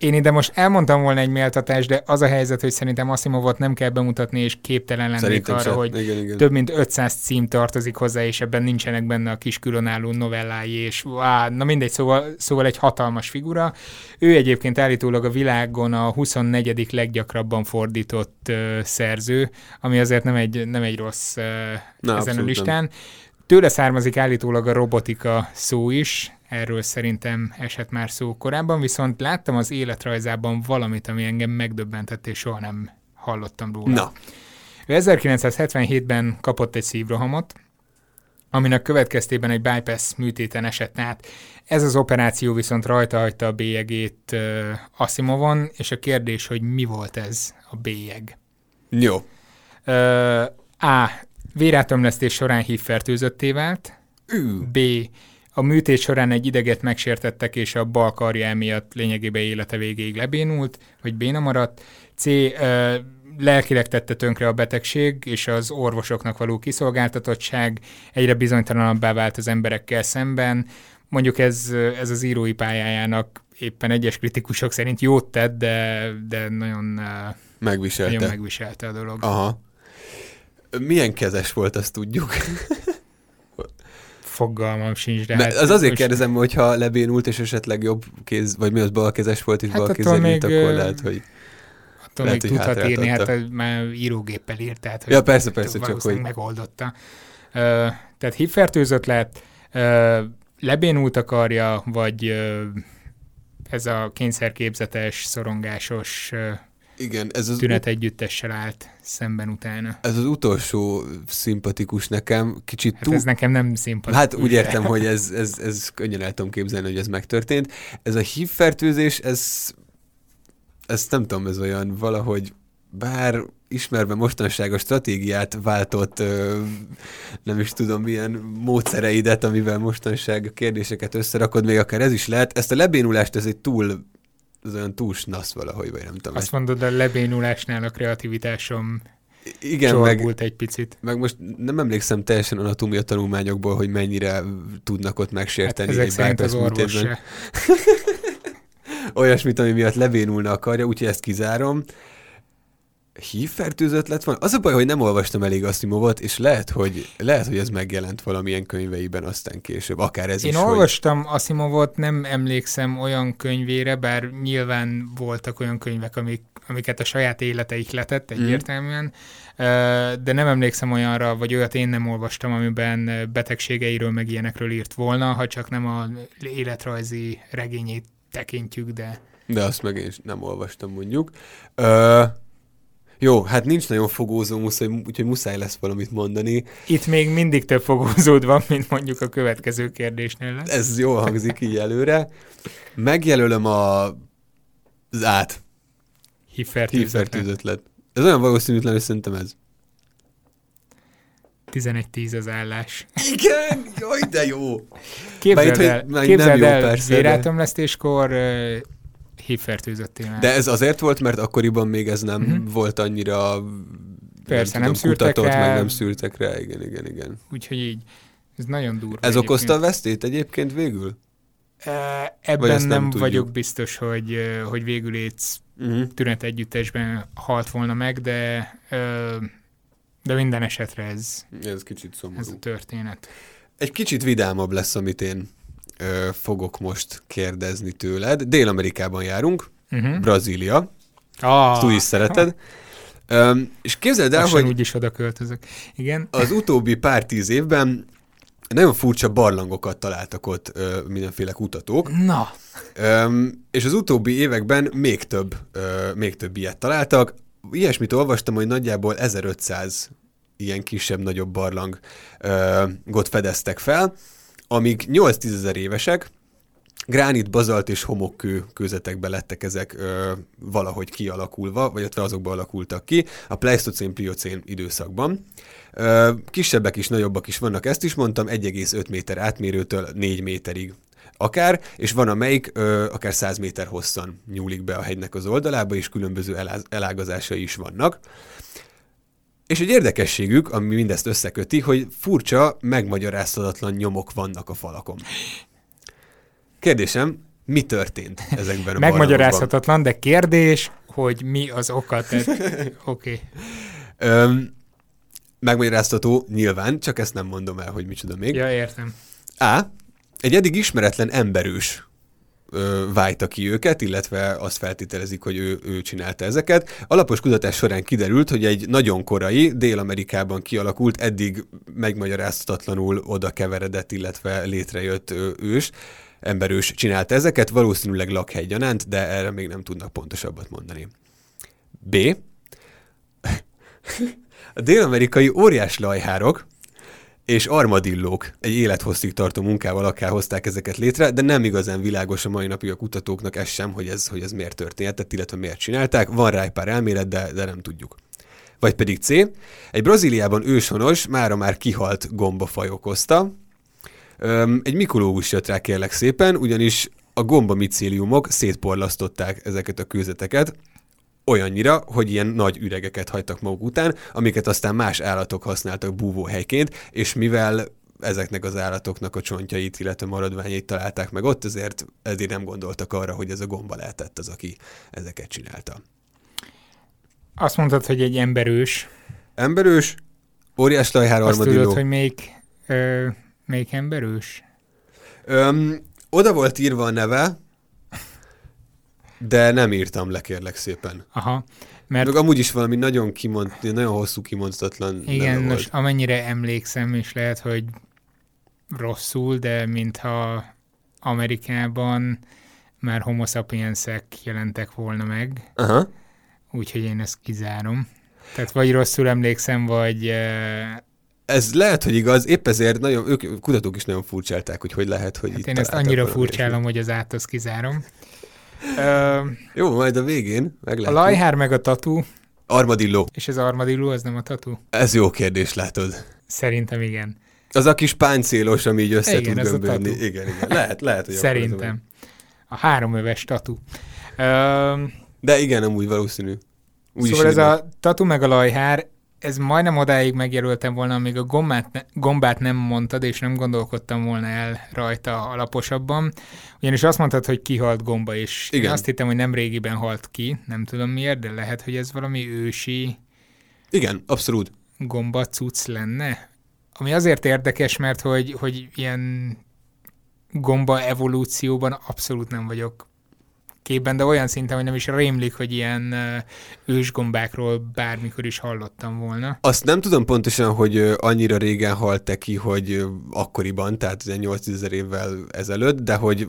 Én ide most elmondtam volna egy méltatást, de az a helyzet, hogy szerintem Asimovot nem kell bemutatni, és képtelen lennék Szerintem arra, sem. hogy igen, igen. több mint 500 cím tartozik hozzá, és ebben nincsenek benne a kis különálló novellái, és á, na mindegy, szóval, szóval egy hatalmas figura. Ő egyébként állítólag a világon a 24. leggyakrabban fordított uh, szerző, ami azért nem egy, nem egy rossz uh, Na, ezen a abszolút nem. listán. Tőle származik állítólag a robotika szó is, erről szerintem esett már szó korábban, viszont láttam az életrajzában valamit, ami engem megdöbbentett, és soha nem hallottam róla. Na, Ő 1977-ben kapott egy szívrohamot, aminek következtében egy bypass műtéten esett át. Ez az operáció viszont rajta hagyta a bélyegét uh, Asimovon, és a kérdés, hogy mi volt ez a bélyeg. jó. Uh, A. Vérátömlesztés során hívfertőzötté vált. Ű, B. A műtét során egy ideget megsértettek, és a bal karja emiatt lényegében élete végéig lebénult, vagy béna maradt. C. Ö, lelkileg tette tönkre a betegség, és az orvosoknak való kiszolgáltatottság egyre bizonytalanabbá vált az emberekkel szemben. Mondjuk ez, ez az írói pályájának éppen egyes kritikusok szerint jót tett, de, de nagyon, megviselte. nagyon megviselte a dolog. Aha. Milyen kezes volt, azt tudjuk. Fogalmam sincs, de De hát az azért most- kérdezem, hogy ha lebénult, és esetleg jobb kéz, vagy mi az balkezes volt, és Hát balkézzel még, akkor lehet, hogy... Attól Lehet, még tudhat írni, hát már írógéppel írt, tehát hogy Ja, persze, persze, csak hogy- megoldotta. Ö, tehát hívfertőzött lett, ö, lebénult a karja, vagy ö, ez a kényszerképzetes, szorongásos Igen, ez az, tünet együttessel állt szemben utána. ez az utolsó szimpatikus nekem, kicsit Hát túl... ez nekem nem szimpatikus. Hát úgy értem, hogy ez, ez, ez könnyen el tudom képzelni, hogy ez megtörtént. Ez a hívfertőzés, ez, ez nem tudom, ez olyan valahogy, bár ismerve mostanság a stratégiát váltott, nem is tudom milyen módszereidet, amivel mostanság a kérdéseket összerakod, még akár ez is lehet. Ezt a lebénulást, ez egy túl, ez olyan túl snasz valahogy, vagy nem tudom. Azt mondod, a lebénulásnál a kreativitásom Igen, meg, egy picit. meg most nem emlékszem teljesen anatómia tanulmányokból, hogy mennyire tudnak ott Hát megsérteni ezek egy az bypass olyasmit, ami miatt lebénulna a karja, úgyhogy ezt kizárom. Hívfertőzött lett volna? Az a baj, hogy nem olvastam elég Asimovot, és lehet, hogy, lehet, hogy ez megjelent valamilyen könyveiben aztán később. Akár ez Én is, olvastam Asimovot, nem emlékszem olyan könyvére, bár nyilván voltak olyan könyvek, amik, amiket a saját élete ihletett egyértelműen, Ö, de nem emlékszem olyanra, vagy olyat én nem olvastam, amiben betegségeiről meg ilyenekről írt volna, ha csak nem a életrajzi regényét tekintjük, de hogy, de azt meg én is nem olvastam mondjuk. Ö, jó, hát nincs nagyon fogózó, muszáj, úgyhogy muszáj lesz valamit mondani. itt még mindig több fogózód van, mint mondjuk a következő kérdésnél lesz. Ez jól hangzik így előre. Megjelölöm a, az át. Lett. Ez olyan valószínűtlen, hogy szerintem ez. 11-10 az állás. Igen, jaj, de jó. Képzeld hogy el, már képzeld nem jó el persze, de- hívfertőzöttél már. De ez azért volt, mert akkoriban még ez nem Mhm. uh-huh. volt annyira Persze, nem tudom, szűrtek kutatott, rá. meg nem szűrtek rá, igen, igen, igen. Úgyhogy így. Ez nagyon durva. Ez egyébként. okozta a vesztét egyébként végül? Ebben nem nem, tudjuk? vagyok biztos, hogy, hogy végül éc Uh-huh. tünet együttesben halt volna meg, de, de minden esetre ez, Ez kicsit ez szomorú. a történet. Egy kicsit vidámabb lesz, amit én ö, fogok most kérdezni tőled. Dél-Amerikában járunk, Uh-huh. Brazília, Ah, ezt úgy is szereted. Öm, és képzeld el, lassan hogy úgyis oda költözök. Igen. az utóbbi pár tíz évben nagyon furcsa barlangokat találtak ott ö, mindenféle kutatók, Na, Öm, és az utóbbi években még több, ö, még több ilyet találtak. Ilyesmit olvastam, hogy nagyjából 1500 ilyen kisebb-nagyobb barlangot fedeztek fel, amik 8-10 ezer évesek, gránit, bazalt és homokkő kőzetekbe lettek ezek ö, valahogy kialakulva, vagy azokban alakultak ki a pleistocén-pliocén időszakban. Ö, kisebbek is, nagyobbak is vannak, ezt is mondtam, 1,5 méter átmérőtől 4 méterig akár, és van amelyik ö, akár 100 méter hosszan nyúlik be a hegynek az oldalába, és különböző eláz, elágazásai is vannak. És egy érdekességük, ami mindezt összeköti, hogy furcsa, megmagyarázhatatlan nyomok vannak a falakon. Kérdésem, mi történt ezekben a Megmagyarázhatatlan, de kérdés, hogy mi az oka. Oké. Okay. megmagyaráztató nyilván, csak ezt nem mondom el, hogy micsoda még. Ja, értem. A. Egy eddig ismeretlen emberős ö, vájta ki őket, illetve azt feltételezik, hogy ő, ő csinálta ezeket. Alapos kutatás során kiderült, hogy egy nagyon korai, Dél-Amerikában kialakult, eddig megmagyarázhatatlanul oda keveredett, illetve létrejött ős, emberős csinálta ezeket, valószínűleg lakhegyanánt, de erre még nem tudnak pontosabbat mondani. B. A dél-amerikai óriás lajhárok és armadillók egy élethosszig tartó munkával akár hozták ezeket létre, de nem igazán világos a mai napig a kutatóknak ez sem, hogy ez, hogy ez miért történhetett, illetve miért csinálták. Van rá egy pár elmélet, de, de nem tudjuk. Vagy pedig C. Egy Brazíliában őshonos, mára már kihalt gombafaj okozta. Öm, egy mikológus jött rá kérlek szépen, ugyanis a gomba micéliumok szétporlasztották ezeket a kőzeteket, olyannyira, hogy ilyen nagy üregeket hagytak maguk után, amiket aztán más állatok használtak búvóhelyként, és mivel ezeknek az állatoknak a csontjait, illetve maradványait találták meg ott, ezért eddig nem gondoltak arra, hogy ez a gomba lehetett az, aki ezeket csinálta. Azt mondtad, hogy egy emberős. Emberős, óriás lajhár Azt tudod, hogy melyik, ö, melyik emberős? Öm, oda volt írva a neve, de nem írtam le, kérlek szépen. Aha. Mert... Meg amúgy is valami nagyon kimond, nagyon hosszú kimondhatatlan Igen, most amennyire emlékszem, és lehet, hogy rosszul, de mintha Amerikában már homo sapiensek jelentek volna meg. Aha. Úgyhogy én ezt kizárom. Tehát vagy rosszul emlékszem, vagy... Ez lehet, hogy igaz, épp ezért nagyon, ők kutatók is nagyon furcsálták, hogy hogy lehet, hogy hát itt Én ezt annyira furcsálom, hogy az át kizárom. Jó, majd a végén meglátjuk. A lajhár meg a tatu. Armadillo. És az armadillo az nem a tatu? Ez jó kérdés, látod. Szerintem igen. Az a kis páncélos, ami így össze igen, tud gömbölni. Igen, igen. Lehet, lehet, hogy Szerintem. A háromöves tatu. Uh, De igen, amúgy valószínű. Úgy szóval ez a tatu meg a lajhár, ez majdnem odáig megjelöltem volna, amíg a gombát, ne, gombát nem mondtad, és nem gondolkodtam volna el rajta alaposabban. Ugyanis azt mondtad, hogy kihalt gomba, és Igen. én azt hittem, hogy nem régiben halt ki, nem tudom miért, de lehet, hogy ez valami ősi... Igen, abszolút. Gomba cucc lenne? Ami azért érdekes, mert hogy, hogy ilyen gomba evolúcióban abszolút nem vagyok képben, de olyan szinten, hogy nem is rémlik, hogy ilyen ősgombákról bármikor is hallottam volna. Azt nem tudom pontosan, hogy annyira régen halt-e ki, hogy akkoriban, tehát 8 ezer évvel ezelőtt, de hogy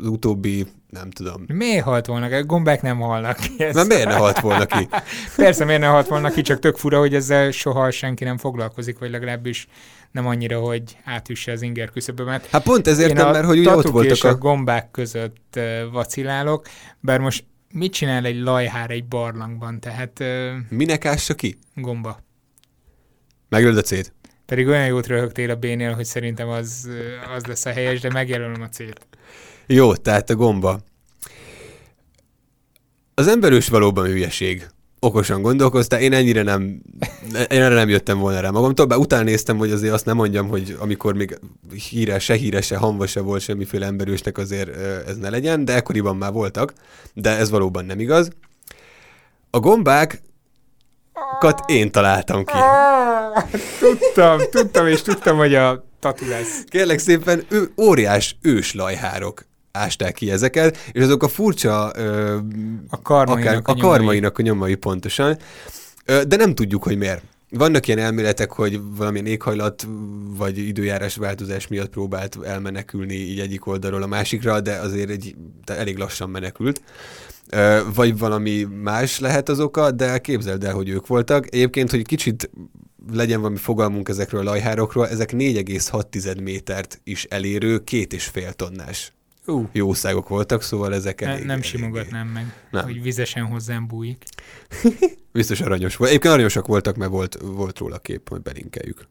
az utóbbi nem tudom. Miért halt volna ki? Gombák nem halnak ki. Ez... Na miért ne halt volna ki? Persze, miért ne halt volna ki, csak tök fura, hogy ezzel soha senki nem foglalkozik, vagy legalábbis nem annyira, hogy átüsse az inger küszöbömet. Hát pont ezért nem, mert hogy ugye ott voltak és a... a gombák között vacilálok, bár most mit csinál egy lajhár egy barlangban, tehát... Minek ássa ki? Gomba. Megöld a cét. Pedig olyan jót röhögtél a B-nél, hogy szerintem az, az lesz a helyes, de megjelölöm a célt. Jó, tehát a gomba. Az emberős valóban hülyeség okosan gondolkoztál, én ennyire nem, én erre nem jöttem volna rá magamtól, bár utána néztem, hogy azért azt nem mondjam, hogy amikor még híres, se híres, se hamva se volt semmiféle emberősnek, azért ez ne legyen, de ekkoriban már voltak, de ez valóban nem igaz. A gombák én találtam ki. tudtam, tudtam, és tudtam, hogy a tatu lesz. Kérlek szépen, ő, óriás őslajhárok ásták ki ezeket, és azok a furcsa... Ö, a karmainak akár, a, a karmainak a nyomai pontosan, ö, de nem tudjuk, hogy miért. Vannak ilyen elméletek, hogy valamilyen éghajlat vagy időjárás változás miatt próbált elmenekülni így egyik oldalról a másikra, de azért egy, de elég lassan menekült. Vagy valami más lehet az oka, de képzeld el, hogy ők voltak. Egyébként, hogy kicsit legyen valami fogalmunk ezekről a lajhárokról, ezek 4,6 métert is elérő, két és fél tonnás uh. jószágok voltak, szóval ezek elég, Ne, Nem elég, simogatnám meg, nem. hogy vizesen hozzám bújik. Biztos aranyos volt. Egyébként aranyosak voltak, mert volt, volt róla kép, hogy belinkeljük.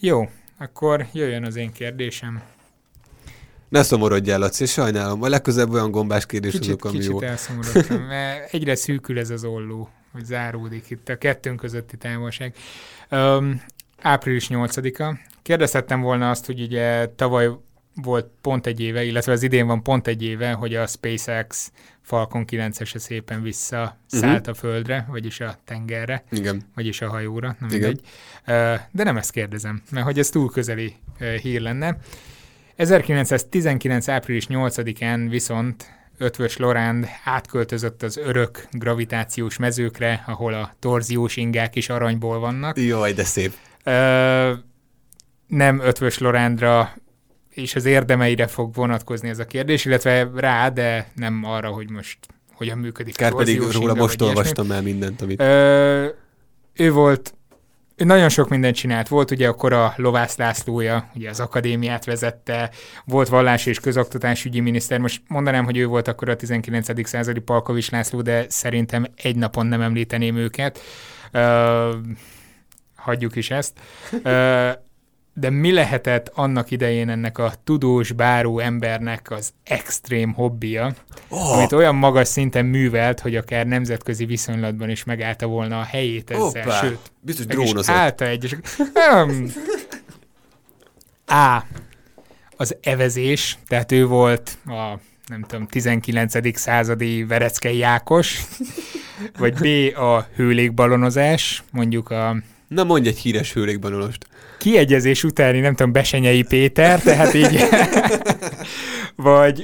Jó, akkor jöjjön az én kérdésem. Ne szomorodjál, Laci, sajnálom. A legközelebb olyan gombás kérdés kicsit, azok, ami kicsit jó. elszomorodtam, mert egyre szűkül ez az olló, hogy záródik itt a kettőnk közötti távolság. Um, április 8-a. Kérdezhettem volna azt, hogy ugye tavaly volt pont egy éve, illetve az idén van pont egy éve, hogy a SpaceX Falcon 9-ese szépen visszaszállt uh-huh. a földre, vagyis a tengerre, Igen. vagyis a hajóra, nem mindegy. De nem ezt kérdezem, mert hogy ez túl közeli hír lenne. 1919. április 8-án viszont Ötvös Loránd átköltözött az örök gravitációs mezőkre, ahol a torziós ingák is aranyból vannak. Jaj, de szép. Ö, nem Ötvös Lorándra és az érdemeire fog vonatkozni ez a kérdés, illetve rá, de nem arra, hogy most hogyan működik Kár pedig róla most olvastam el mindent, amit... Ö, ő volt, ő nagyon sok mindent csinált. Volt ugye akkor a Lovász Lászlója, ugye az akadémiát vezette, volt vallás és közoktatásügyi miniszter. Most mondanám, hogy ő volt akkor a 19. századi Palkovics László, de szerintem egy napon nem említeném őket. Ö, hagyjuk is ezt. Ö, de mi lehetett annak idején ennek a tudós, báró embernek az extrém hobbija, Oh, amit olyan magas szinten művelt, hogy akár nemzetközi viszonylatban is megállta volna a helyét ezzel, hoppá, sőt, biztos drónozott. állta egyesek. Nem. A. Az evezés, tehát ő volt a nem tudom, 19. századi Vereckei Ákos, vagy B. a hőlékbalonozás, mondjuk a Na mondj egy híres hőlékbanolost. Kiegyezés utáni, nem tudom, Besenyei Péter, tehát így, vagy,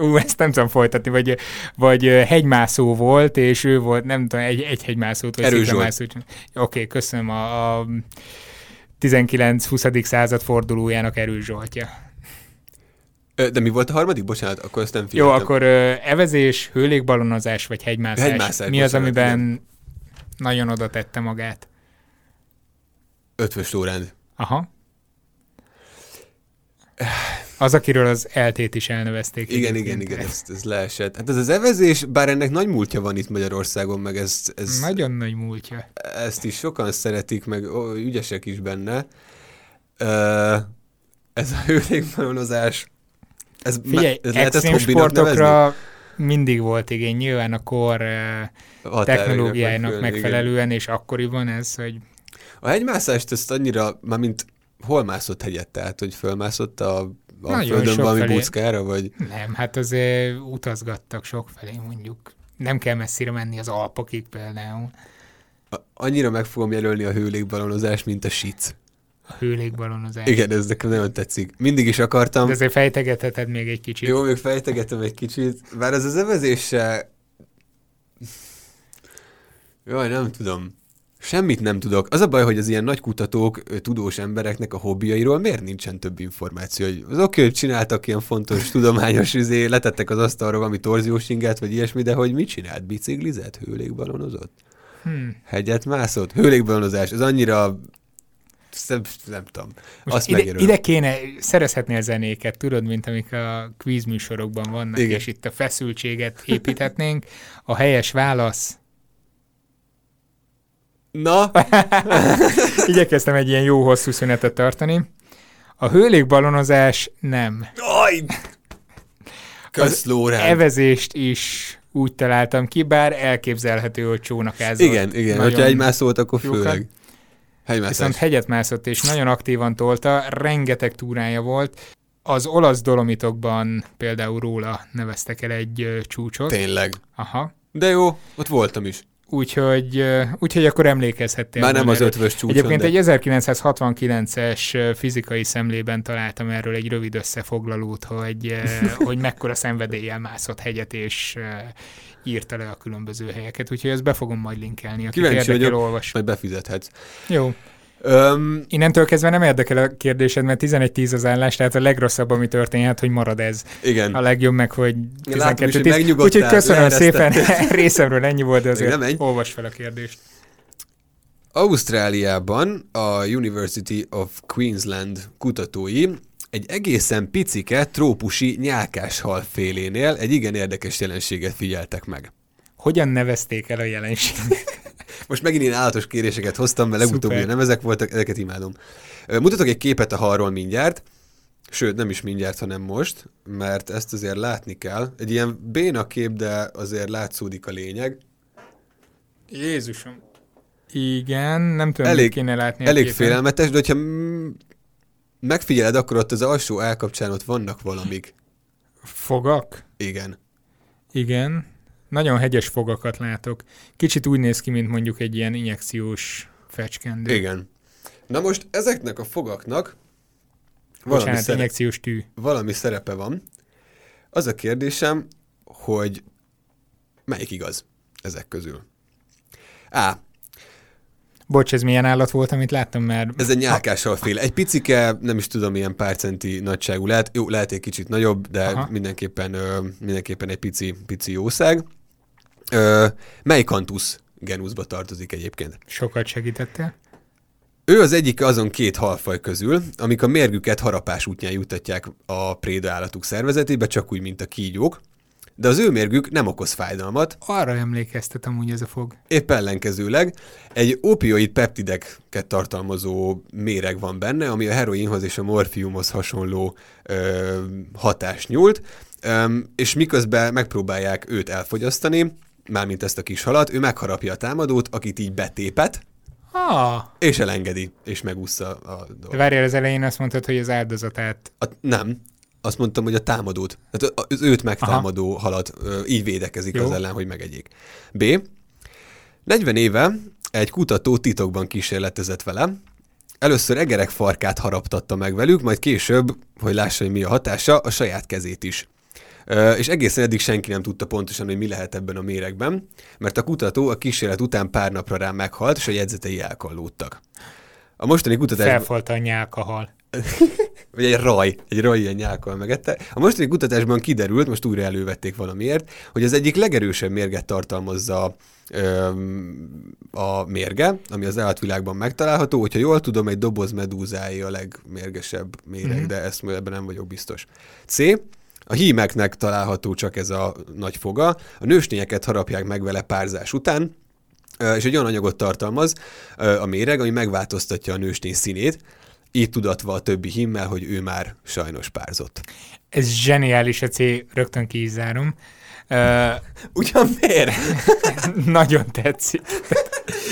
ú, ezt nem tudom folytatni, vagy, vagy hegymászó volt, és ő volt, nem tudom, egy, egy hegymászót, vagy sziklamászót. Oké, okay, köszönöm a, a 19-20. század fordulójának Erős Zsoltja. De mi volt a harmadik? Bocsánat, akkor ezt nem Jó, figyeltem. akkor ö, evezés, hőlékbalonozás, vagy hegymászás. Hegymászás, Mi az, amiben nagyon oda tette magát? Ötvös Lóránd. Aha. Az, akiről az eltét is elnevezték. Igen, igen, igen, ez, ez leesett. Hát ez az evezés, bár ennek nagy múltja van itt Magyarországon, meg ez, ez, Nagyon nagy múltja. ezt is sokan szeretik, meg ó, ügyesek is benne. Ez a hőlékbalonozás, ez, Figyelj, ez lehet ezt hobbinak nevezni? sportokra mindig volt igény, nyilván a kor eh, Határainak technológiájának megfelelően, igen. megfelelően, és akkoriban ez, hogy A hegymászást ezt annyira, már mint hol mászott hegyet, tehát hogy fölmászott a, a Nagyon földön valami sokfelé. buckára, vagy nem, hát azért utazgattak sokfelé mondjuk. Nem kell messzire menni az Alpokig például. a, annyira meg fogom jelölni a hőlékbalonozást, mint a sic. A hőlékbalonozás. Igen, ez nekem nagyon tetszik. Mindig is akartam. De azért fejtegetheted még egy kicsit. Jó, még fejtegetem egy kicsit. Bár ez az evezéssel... Jaj, nem tudom. Semmit nem tudok. Az a baj, hogy az ilyen nagy kutatók, tudós embereknek a hobbiairól miért nincsen több információ? Hogy az oké, hogy csináltak ilyen fontos tudományos izé, letettek az asztalra valami torziós ingát, vagy ilyesmi, de hogy mit csinált? Biciklizett? Hőlékbalonozott? Hmm. Hegyet mászott? Hőlékbalonozás, ez annyira... Nem, nem tudom. Most Azt ide, ide kéne, szerezhetnél zenéket, tudod, mint amik a quiz műsorokban vannak, Igen. és itt a feszültséget építhetnénk. A helyes válasz. Na, Igyekeztem egy ilyen jó hosszú szünetet tartani. A hőlékbalonozás nem. Aj! Kösz, Lórán. Evezést is úgy találtam ki, bár elképzelhető, hogy csónakázott. Igen, igen. Nagyon Hogyha egymás szólt, akkor jókat. főleg. Hegymászás. Viszont hegyet mászott, és nagyon aktívan tolta, rengeteg túrája volt. Az olasz dolomitokban például róla neveztek el egy csúcsot. Tényleg. Aha. De jó, ott voltam is. Úgyhogy, úgyhogy akkor emlékezhettél. Már nem az ötvös csúcson, Egyébként de... egy 1969-es ö, fizikai szemlében találtam erről egy rövid összefoglalót, hogy, hogy mekkora szenvedéllyel mászott hegyet, és írta le a különböző helyeket. Úgyhogy ezt be fogom majd linkelni, aki Kíváncsi érdekel, vagyok. olvas. Majd befizethetsz. Jó. Öm, Innentől kezdve nem érdekel a kérdésed, mert 11-10 az állás, tehát a legrosszabb, ami történhet, hogy marad ez. igen. A legjobb meg, hogy Látom is, hogy 12-10. megnyugodtál, Úgyhogy köszönöm szépen, részemről ennyi volt, de nem azért menj. olvas fel a kérdést. Ausztráliában a University of Queensland kutatói egy egészen picike trópusi nyálkáshal félénél egy igen érdekes jelenséget figyeltek meg. Hogyan nevezték el a jelenséget? Most megint én állatos kéréseket hoztam, mert legutóbb nem ezek voltak, ezeket imádom. Mutatok egy képet a halról mindjárt. sőt nem is mindjárt, hanem most, mert ezt azért látni kell. Egy ilyen béna kép, de azért látszódik a lényeg. Jézusom. Igen, nem tudom, Elég- kéne látni. Elég képen. félelmetes, de hogyha megfigyeled, akkor ott az alsó állkapcsán ott vannak valamik. Fogak? Igen. Igen. Nagyon hegyes fogakat látok. Kicsit úgy néz ki, mint mondjuk egy ilyen injekciós fecskendő. Igen. Na most ezeknek a fogaknak valami, Bocsánat, szere- injekciós tű. valami szerepe van. Az a kérdésem, hogy melyik igaz ezek közül? A. Bocs, ez milyen állat volt, amit láttam már? Ez egy nyálkással fél. Egy picike, nem is tudom, milyen pár centi nagyságú lehet. Jó, lehet egy kicsit nagyobb, de Aha. mindenképpen, mindenképpen egy pici, pici jószág. Ö, mely kantusz genuszba tartozik egyébként? Sokat segítettél. Ő az egyik azon két halfaj közül, amik a mérgüket harapás útján jutatják a préda állatuk szervezetébe, csak úgy, mint a kígyók, de az ő mérgük nem okoz fájdalmat, Arra emlékeztet amúgy ez a fog. épp ellenkezőleg egy opioid peptideket tartalmazó méreg van benne, ami a heroinhoz és a morfiumhoz hasonló ö, hatást nyújt, ö, és miközben megpróbálják őt elfogyasztani, mármint ezt a kis halat, ő megharapja a támadót, akit így betépet, Ah, és elengedi, és megúszza a dolgot. várjál, az elején azt mondtad, hogy az áldozatát. A, nem, azt mondtam, hogy a támadót. Tehát az őt megtámadó Aha. halat így védekezik Jó. az ellen, hogy megegyék. B. 40 éve egy kutató titokban kísérletezett vele. Először egerek farkát haraptatta meg velük, majd később, hogy lássa, hogy mi a hatása, a saját kezét is. És egészen eddig senki nem tudta pontosan, hogy mi lehet ebben a méregben, mert a kutató a kísérlet után pár napra rá meghalt, és a jegyzetei elkallódtak. A mostani kutatás... Felfolta a nyálkahal. vagy egy raj, egy raj ilyen nyálkal megette. A mostani kutatásban kiderült, most újra elővették valamiért, hogy az egyik legerősebb mérget tartalmazza a mérge, ami az állatvilágban megtalálható. Hogyha jól tudom, egy doboz medúzáé a legmérgesebb méreg, Mhm. de ezt ebben nem vagyok biztos. C. A hímeknek található csak ez a nagy foga. A nőstényeket harapják meg vele párzás után, és egy olyan anyagot tartalmaz a méreg, ami megváltoztatja a nőstény színét, így tudatva a többi himmel, hogy ő már sajnos párzott. Ez zseniális, C, rögtön ki is zárom. Uh, Ugyan miért? nagyon tetszik.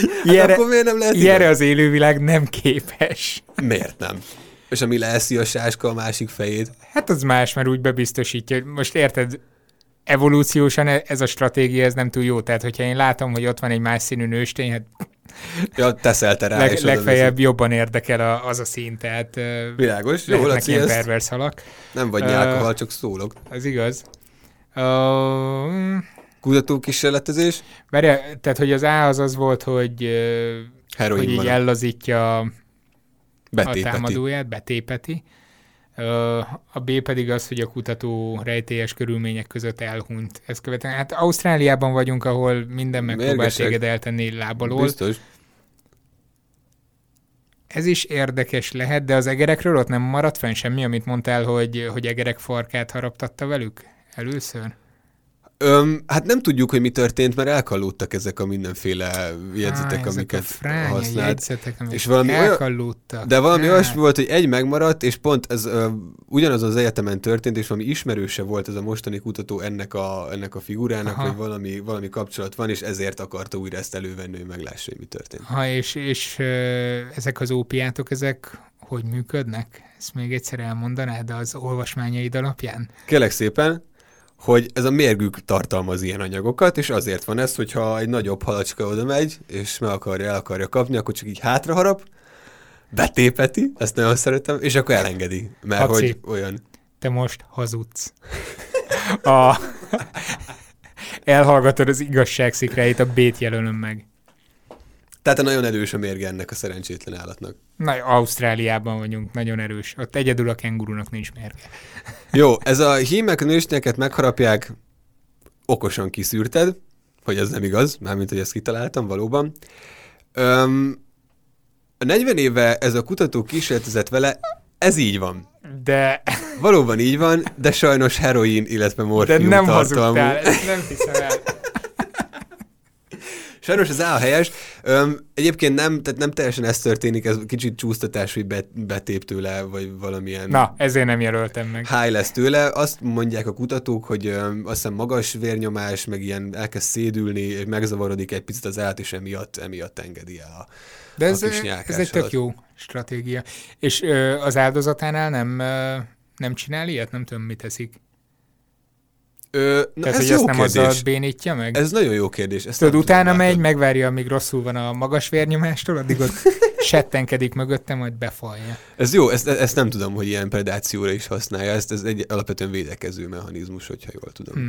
Hát Ilyenre, lehet ilyenre az élővilág nem képes. Miért nem? És ami leeszi a sáska a másik fejét. Hát az más, mert úgy bebiztosítja. Most érted, evolúciósan e- ez a stratégia, ez nem túl jó. Tehát, hogyha én látom, hogy ott van egy más színű nőstény, hát Ja, teszelte rá, leg, legfeljebb jobban érdekel a, az a szín, tehát Világos, jó, Laci, ilyen pervers halak. nem vagy nyálkahal, csak szólok. Az igaz. Uh, Kutató kísérletezés, Várjál, tehát, hogy az A az az volt, hogy, heroin hogy így van, ellazítja a betépeti. támadóját, betépeti. A B pedig az, hogy a kutató rejtélyes körülmények között elhunyt. Ez követően, hát Ausztráliában vagyunk, ahol minden megpróbál Mérgesek. téged eltenni lábalól. Biztos. Ez is érdekes lehet, de az egerekről ott nem maradt fenn semmi, amit mondtál, hogy, hogy egerek farkát haraptatta velük először? Öm, hát nem tudjuk, hogy mi történt, mert elkallódtak ezek a mindenféle jegyzetek, Á, amiket használt. jegyzetek, amik És valami olyan- elkallódtak. De valami Hát, olyasmi volt, hogy egy megmaradt, és pont ez ö, ugyanaz az egyetemen történt, és valami ismerőse volt ez a mostani kutató ennek a, ennek a figurának, Aha. hogy valami, valami kapcsolat van, és ezért akarta újra ezt elővenni, hogy meglássa, hogy mi történt. Ha, és, és ö, ezek az ópiátok, ezek hogy működnek? Ezt még egyszer elmondanád az olvasmányaid alapján? Kérlek szépen, hogy ez a mérgük tartalmaz ilyen anyagokat, és azért van ez, hogyha egy nagyobb halacska oda megy, és meg akarja, el akarja kapni, akkor csak így hátra harap, betépeti, ezt nagyon szeretem, és akkor elengedi, mert Haci. hogy olyan. Te most hazudsz. A... Elhallgatod az igazság szikráit, a B-t jelölöm meg. Tehát nagyon erős a mérge ennek a szerencsétlen állatnak. Na, Ausztráliában vagyunk, nagyon erős. Ott egyedül a kengurunak nincs mérge. Jó, ez a hímek nőstényeket megharapják, okosan kiszűrted, hogy ez nem igaz, mármint, hogy ezt kitaláltam valóban. Öm, a 40 éve ez a kutató kísérletezett vele, ez így van. De, Valóban így van, de sajnos heroin, illetve de morfium nem tartalmú. hazudtál, ezt nem hiszem el. Sajnos ez A helyes. Öm, egyébként nem, tehát nem teljesen ez történik, ez kicsit csúsztatás, hogy bet, betép tőle, vagy valamilyen... Na, ezért nem jelöltem meg. High lesz tőle. Azt mondják a kutatók, hogy öm, azt hiszem magas vérnyomás, meg ilyen elkezd szédülni, és megzavarodik egy picit az állat, és emiatt, emiatt engedi el a, De ez, a ez egy tök jó stratégia. És ö, az áldozatánál nem, ö, nem csinál ilyet? Nem tudom, mit teszik. Ö, na Tehát, ez hogy jó ezt nem kérdés. azzal bénítja meg? Ez nagyon jó kérdés. Ezt Tudod, utána megy, megvárja, amíg rosszul van a magas vérnyomástól, addig ott settenkedik mögöttem, majd befalja. Ez jó, ezt, ezt nem tudom, hogy ilyen predációra is használja, ezt ez egy alapvetően védekező mechanizmus, hogyha jól tudom. Hm.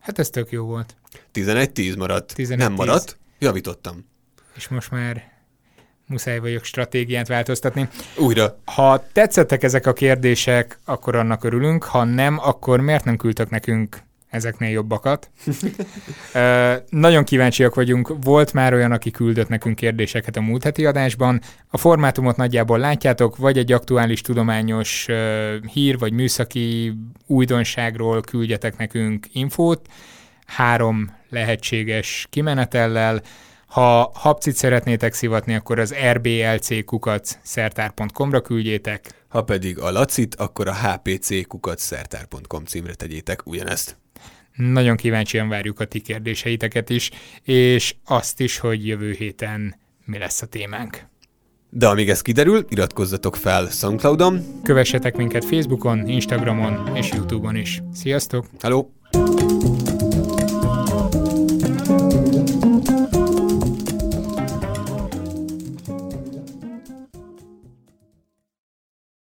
Hát ez tök jó volt. 11-10 maradt. 11-10. Nem maradt? Javítottam. És most már muszáj vagyok stratégiát változtatni. Újra. Ha tetszettek ezek a kérdések, akkor annak örülünk, ha nem, akkor miért nem küldtök nekünk ezeknél jobbakat? Ö, nagyon kíváncsiak vagyunk, volt már olyan, aki küldött nekünk kérdéseket a múlt heti adásban. A formátumot nagyjából látjátok, vagy egy aktuális tudományos ö, hír, vagy műszaki újdonságról küldjetek nekünk infót, három lehetséges kimenetellel, ha habcit szeretnétek szivatni, akkor az rblc szertár.com-ra küldjétek. Ha pedig a lacit, akkor a hpc.szertár.com címre tegyétek ugyanezt. Nagyon kíváncsian várjuk a ti kérdéseiteket is, és azt is, hogy jövő héten mi lesz a témánk. De amíg ez kiderül, iratkozzatok fel Soundcloudon. Kövessetek minket Facebookon, Instagramon és Youtube-on is. Sziasztok! Hello!